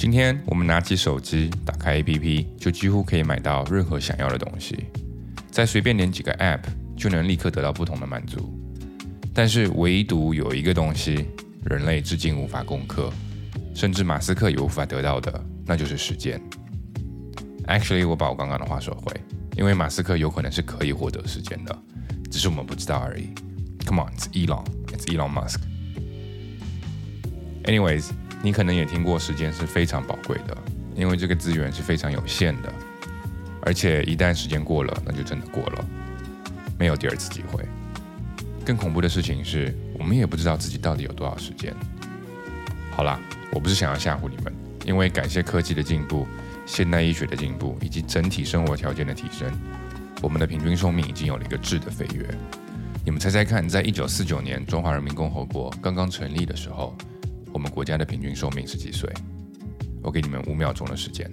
今天我们拿起手机，打开 APP，就几乎可以买到任何想要的东西。再随便点几个 App，就能立刻得到不同的满足。但是唯独有一个东西，人类至今无法攻克，甚至马斯克也无法得到的，那就是时间。Actually，我把我刚刚的话收回，因为马斯克有可能是可以获得时间的，只是我们不知道而已。Come on，it's Elon，it's Elon Musk。Anyways，你可能也听过，时间是非常宝贵的，因为这个资源是非常有限的，而且一旦时间过了，那就真的过了，没有第二次机会。更恐怖的事情是，我们也不知道自己到底有多少时间。好啦，我不是想要吓唬你们，因为感谢科技的进步、现代医学的进步以及整体生活条件的提升，我们的平均寿命已经有了一个质的飞跃。你们猜猜看，在一九四九年中华人民共和国刚刚成立的时候，我们国家的平均寿命是几岁？我给你们五秒钟的时间。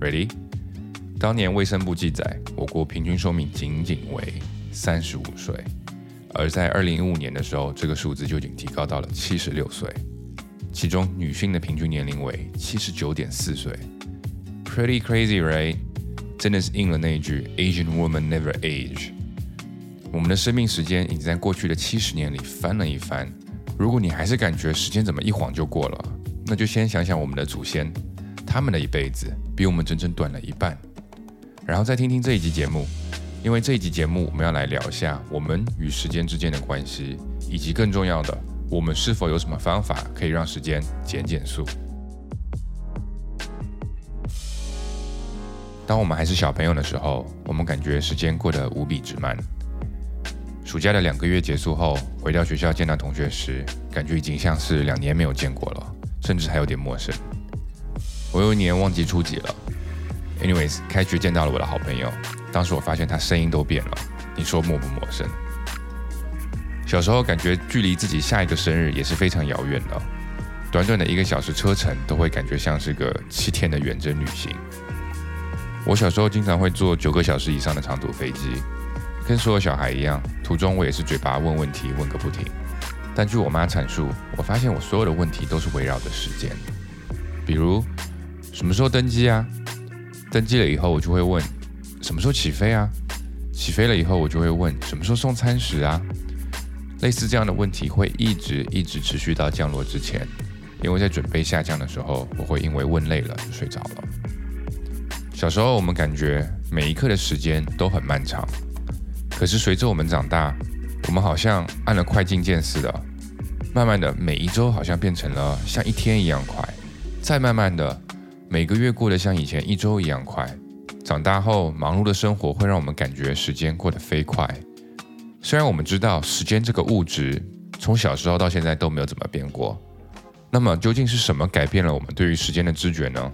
Ready？当年卫生部记载，我国平均寿命仅仅为三十五岁，而在二零一五年的时候，这个数字就已经提高到了七十六岁，其中女性的平均年龄为七十九点四岁。Pretty crazy, right？真的是应了那一句 “Asian woman never age”。我们的生命时间已经在过去的七十年里翻了一番。如果你还是感觉时间怎么一晃就过了，那就先想想我们的祖先，他们的一辈子比我们整整短了一半，然后再听听这一集节目。因为这一集节目，我们要来聊一下我们与时间之间的关系，以及更重要的，我们是否有什么方法可以让时间减减速。当我们还是小朋友的时候，我们感觉时间过得无比之慢。暑假的两个月结束后，回到学校见到同学时，感觉已经像是两年没有见过了，甚至还有点陌生。我有一年忘记初几了。Anyways，开学见到了我的好朋友。当时我发现他声音都变了，你说陌不陌生？小时候感觉距离自己下一个生日也是非常遥远的，短短的一个小时车程都会感觉像是个七天的远征旅行。我小时候经常会坐九个小时以上的长途飞机，跟所有小孩一样，途中我也是嘴巴问问题问个不停。但据我妈阐述，我发现我所有的问题都是围绕着时间，比如什么时候登机啊？登机了以后我就会问。什么时候起飞啊？起飞了以后，我就会问什么时候送餐时啊？类似这样的问题会一直一直持续到降落之前，因为在准备下降的时候，我会因为问累了就睡着了。小时候我们感觉每一刻的时间都很漫长，可是随着我们长大，我们好像按了快进键似的，慢慢的每一周好像变成了像一天一样快，再慢慢的每个月过得像以前一周一样快。长大后，忙碌的生活会让我们感觉时间过得飞快。虽然我们知道时间这个物质从小时候到现在都没有怎么变过，那么究竟是什么改变了我们对于时间的知觉呢？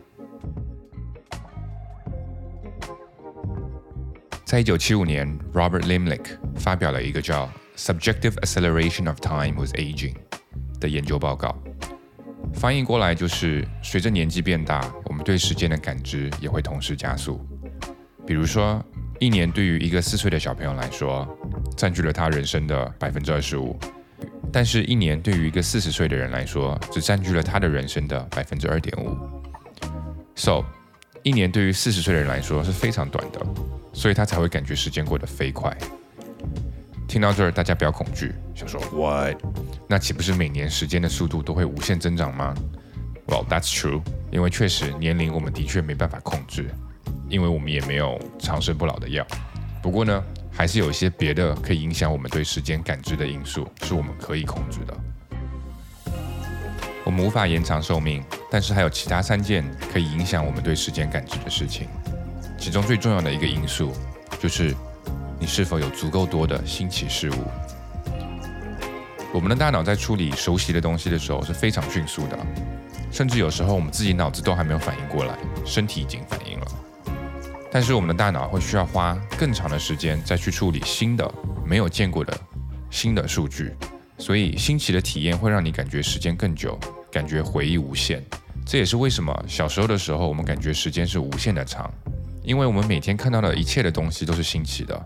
在一九七五年，Robert Limlick 发表了一个叫《Subjective Acceleration of Time with Aging》的研究报告。翻译过来就是：随着年纪变大，我们对时间的感知也会同时加速。比如说，一年对于一个四岁的小朋友来说，占据了他人生的百分之二十五；但是，一年对于一个四十岁的人来说，只占据了他的人生的百分之二点五。So，一年对于四十岁的人来说是非常短的，所以他才会感觉时间过得飞快。听到这儿，大家不要恐惧，想说 What？那岂不是每年时间的速度都会无限增长吗？Well, that's true，因为确实年龄我们的确没办法控制。因为我们也没有长生不老的药，不过呢，还是有一些别的可以影响我们对时间感知的因素，是我们可以控制的。我们无法延长寿命，但是还有其他三件可以影响我们对时间感知的事情。其中最重要的一个因素，就是你是否有足够多的新奇事物。我们的大脑在处理熟悉的东西的时候是非常迅速的，甚至有时候我们自己脑子都还没有反应过来，身体已经反应了。但是我们的大脑会需要花更长的时间再去处理新的、没有见过的新的数据，所以新奇的体验会让你感觉时间更久，感觉回忆无限。这也是为什么小时候的时候我们感觉时间是无限的长，因为我们每天看到的一切的东西都是新奇的。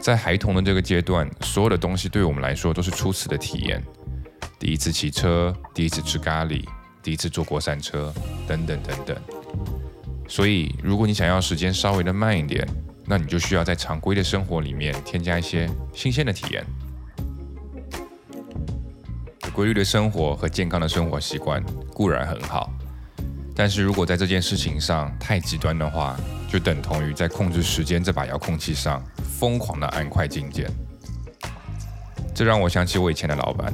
在孩童的这个阶段，所有的东西对我们来说都是初次的体验：第一次骑车，第一次吃咖喱，第一次坐过山车，等等等等。所以，如果你想要时间稍微的慢一点，那你就需要在常规的生活里面添加一些新鲜的体验。规律的生活和健康的生活习惯固然很好，但是如果在这件事情上太极端的话，就等同于在控制时间这把遥控器上疯狂的按快进键。这让我想起我以前的老板，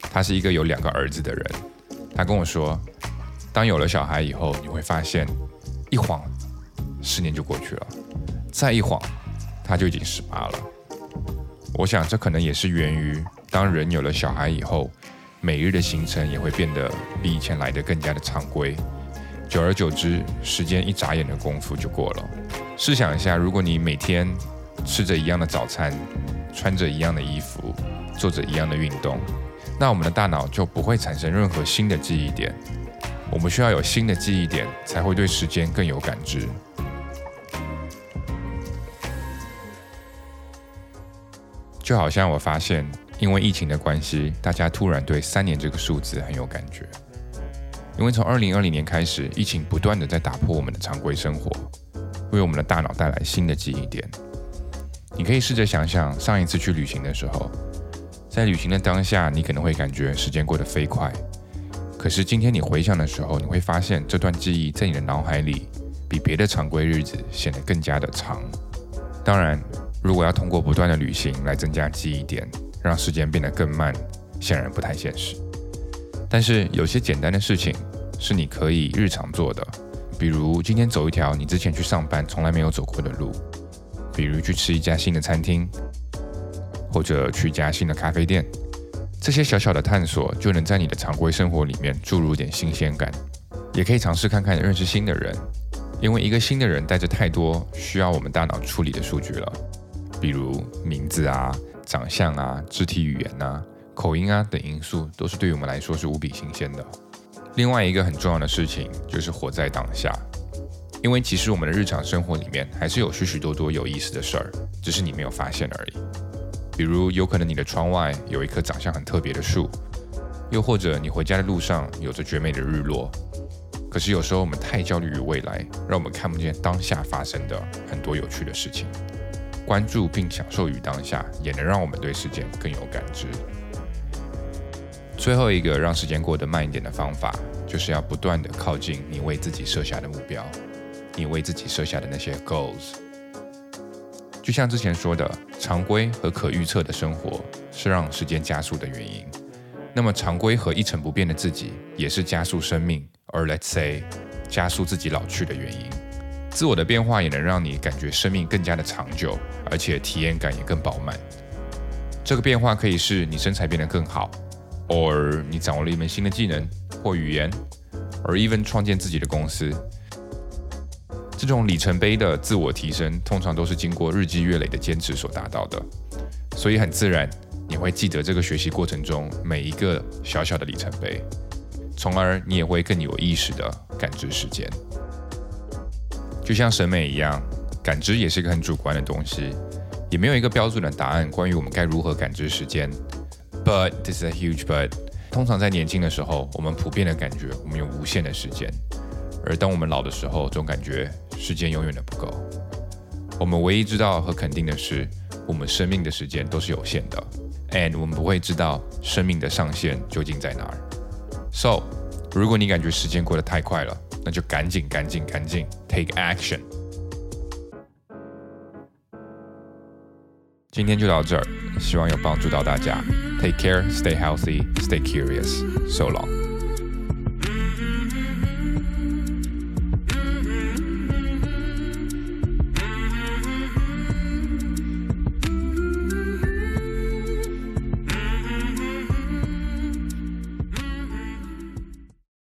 他是一个有两个儿子的人。他跟我说，当有了小孩以后，你会发现，一晃十年就过去了，再一晃他就已经十八了。我想这可能也是源于，当人有了小孩以后，每日的行程也会变得比以前来的更加的常规。久而久之，时间一眨眼的功夫就过了。试想一下，如果你每天吃着一样的早餐，穿着一样的衣服，做着一样的运动，那我们的大脑就不会产生任何新的记忆点。我们需要有新的记忆点，才会对时间更有感知。就好像我发现，因为疫情的关系，大家突然对三年这个数字很有感觉。因为从二零二零年开始，疫情不断的在打破我们的常规生活，为我们的大脑带来新的记忆点。你可以试着想想，上一次去旅行的时候，在旅行的当下，你可能会感觉时间过得飞快。可是今天你回想的时候，你会发现这段记忆在你的脑海里，比别的常规日子显得更加的长。当然，如果要通过不断的旅行来增加记忆点，让时间变得更慢，显然不太现实。但是有些简单的事情是你可以日常做的，比如今天走一条你之前去上班从来没有走过的路，比如去吃一家新的餐厅，或者去一家新的咖啡店。这些小小的探索就能在你的常规生活里面注入点新鲜感。也可以尝试看看认识新的人，因为一个新的人带着太多需要我们大脑处理的数据了，比如名字啊、长相啊、肢体语言呐。口音啊等因素都是对于我们来说是无比新鲜的。另外一个很重要的事情就是活在当下，因为其实我们的日常生活里面还是有许许多多有意思的事儿，只是你没有发现而已。比如有可能你的窗外有一棵长相很特别的树，又或者你回家的路上有着绝美的日落。可是有时候我们太焦虑于未来，让我们看不见当下发生的很多有趣的事情。关注并享受于当下，也能让我们对时间更有感知。最后一个让时间过得慢一点的方法，就是要不断的靠近你为自己设下的目标，你为自己设下的那些 goals。就像之前说的，常规和可预测的生活是让时间加速的原因。那么，常规和一成不变的自己，也是加速生命，而 let's say 加速自己老去的原因。自我的变化也能让你感觉生命更加的长久，而且体验感也更饱满。这个变化可以是你身材变得更好。Or 你掌握了一门新的技能或语言，or even 创建自己的公司，这种里程碑的自我提升，通常都是经过日积月累的坚持所达到的。所以很自然，你会记得这个学习过程中每一个小小的里程碑，从而你也会更有意识的感知时间。就像审美一样，感知也是一个很主观的东西，也没有一个标准的答案关于我们该如何感知时间。But this is a huge but。通常在年轻的时候，我们普遍的感觉我们有无限的时间；而当我们老的时候，总感觉时间永远的不够。我们唯一知道和肯定的是，我们生命的时间都是有限的，and 我们不会知道生命的上限究竟在哪儿。So，如果你感觉时间过得太快了，那就赶紧、赶紧、赶紧 take action。今天就到这儿，希望有帮助到大家。Take care, stay healthy, stay curious. So long.